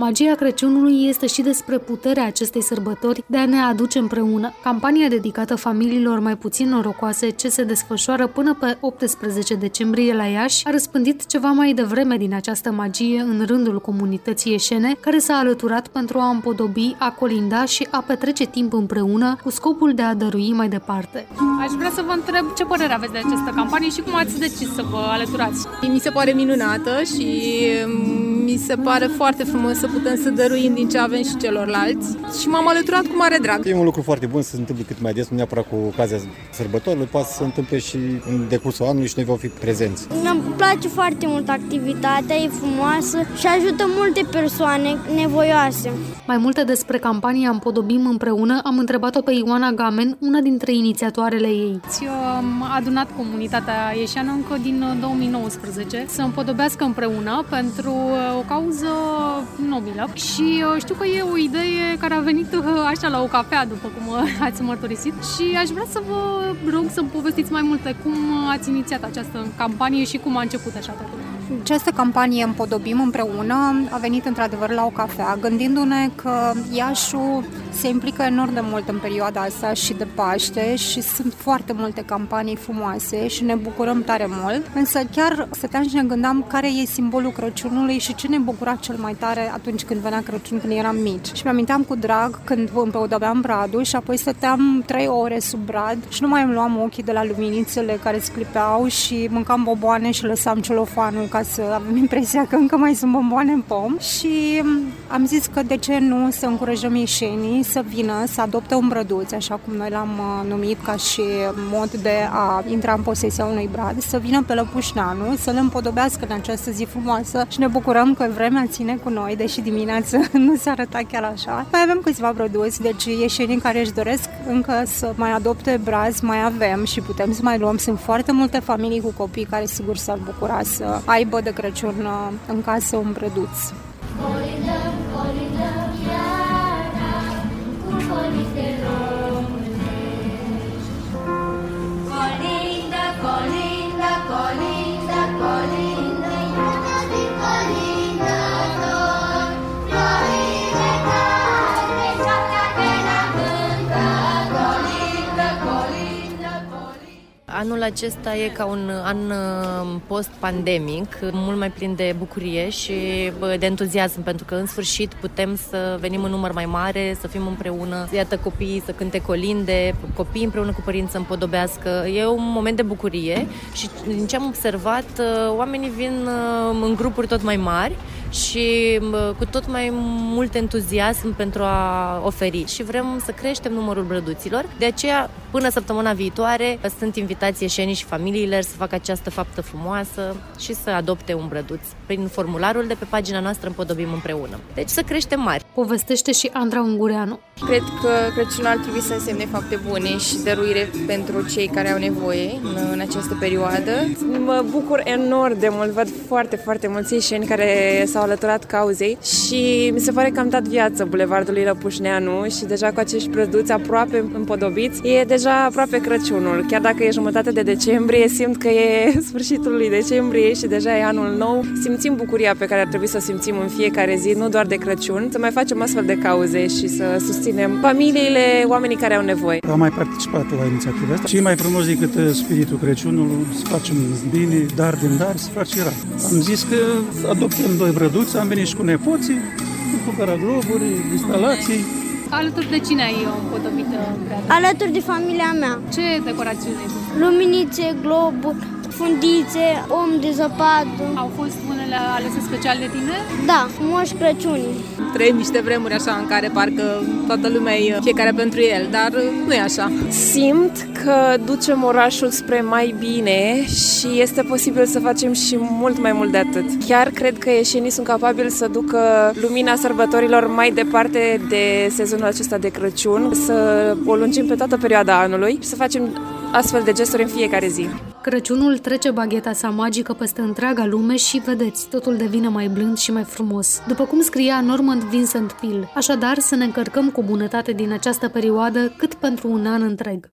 Magia Crăciunului este și despre puterea acestei sărbători de a ne aduce împreună. Campania dedicată familiilor mai puțin norocoase ce se desfășoară până pe 18 decembrie la Iași a răspândit ceva mai devreme din această magie în rândul comunității ieșene, care s-a alăturat pentru a împodobi, a colinda și a petrece timp împreună cu scopul de a dărui mai departe. Aș vrea să vă întreb ce părere aveți de această campanie și cum ați decis să vă alăturați. Mi se pare minunată și mi se pare foarte frumos să putem să dăruim din ce avem și celorlalți și m-am alăturat cu mare drag. E un lucru foarte bun să se întâmple cât mai des, nu neapărat cu ocazia sărbătorilor, poate să se întâmple și în decursul anului și noi vom fi prezenți. Îmi place foarte mult activitatea, e frumoasă și ajută multe persoane nevoioase. Mai multe despre campania Împodobim împreună am întrebat-o pe Ioana Gamen, una dintre inițiatoarele ei. Am adunat comunitatea ieșeană încă din 2019 să împodobească împreună pentru uh, o cauză nobilă. Și uh, știu că e o idee care a venit uh, așa la o cafea, după cum ați mărturisit. Și aș vrea să vă rog să-mi povestiți mai multe. Cum ați inițiat această campanie și cum a început așa totul. Această campanie Împodobim împreună a venit într-adevăr la o cafea, gândindu-ne că Iașu se implică enorm de mult în perioada asta și de Paște și sunt foarte multe campanii frumoase și ne bucurăm tare mult, însă chiar stăteam și ne gândeam care e simbolul Crăciunului și ce ne bucura cel mai tare atunci când venea Crăciun, când eram mici. Și mi-aminteam cu drag când împodobeam bradul și apoi stăteam trei ore sub brad și nu mai îmi luam ochii de la luminițele care sclipeau și mâncam boboane și lăsam celofanul ca să avem impresia că încă mai sunt bomboane în pom și am zis că de ce nu să încurajăm ieșenii să vină să adopte un brăduț, așa cum noi l-am uh, numit ca și mod de a intra în posesia unui brad, să vină pe Lăpușneanu, să le împodobească în această zi frumoasă și ne bucurăm că vremea ține cu noi, deși dimineața nu se arăta chiar așa. Mai avem câțiva brăduți, deci ieșenii care își doresc încă să mai adopte braz, mai avem și putem să mai luăm. Sunt foarte multe familii cu copii care sigur s-ar bucura să aibă de Crăciun uh, în casă un brăduț. Anul acesta e ca un an uh, post-pandemic, mult mai plin de bucurie și de entuziasm, pentru că în sfârșit putem să venim în număr mai mare, să fim împreună, iată copiii să cânte colinde, copiii împreună cu părinți să împodobească. E un moment de bucurie și din ce am observat, uh, oamenii vin uh, în grupuri tot mai mari și cu tot mai mult entuziasm pentru a oferi și vrem să creștem numărul brăduților. De aceea, până săptămâna viitoare, sunt invitați ieșenii și familiile să facă această faptă frumoasă și să adopte un brăduț prin formularul de pe pagina noastră Împodobim împreună. Deci să creștem mari. Povestește și Andra Ungureanu. Cred că Crăciunul ar trebui să însemne fapte bune și dăruire pentru cei care au nevoie în, în această perioadă. Mă bucur enorm de mult, văd foarte, foarte mulți ieșeni care s-au alăturat cauzei și mi se pare că am dat viață Bulevardului Lăpușneanu și deja cu acești prăduți aproape împodobiți, e deja aproape Crăciunul. Chiar dacă e jumătate de decembrie, simt că e sfârșitul lui decembrie și deja e anul nou. Simțim bucuria pe care ar trebui să o simțim în fiecare zi, nu doar de Crăciun, să mai facem astfel de cauze și să susținem familiile, oamenii care au nevoie. Am mai participat la inițiativa asta. Și mai frumos decât uh, spiritul Crăciunului, să facem bine, dar din dar, să facem rar. Am zis că adoptăm doi brăduți, am venit și cu nepoții, cu paragloburi, instalații. Alături de cine ai împodobit Alături de familia mea. Ce decorațiune ai Luminițe, globuri, fundițe, om de zăpadă. Au fost unele alese special de tine? Da, Moș Crăciun. Trăim niște vremuri așa în care parcă toată lumea e fiecare pentru el, dar nu e așa. Simt că ducem orașul spre mai bine și este posibil să facem și mult mai mult de atât. Chiar cred că ieșenii sunt capabili să ducă lumina sărbătorilor mai departe de sezonul acesta de Crăciun, să o lungim pe toată perioada anului și să facem astfel de gesturi în fiecare zi. Crăciunul trece bagheta sa magică peste întreaga lume și, vedeți, totul devine mai blând și mai frumos. După cum scria Normand Vincent Peale, așadar să ne încărcăm cu bunătate din această perioadă cât pentru un an întreg.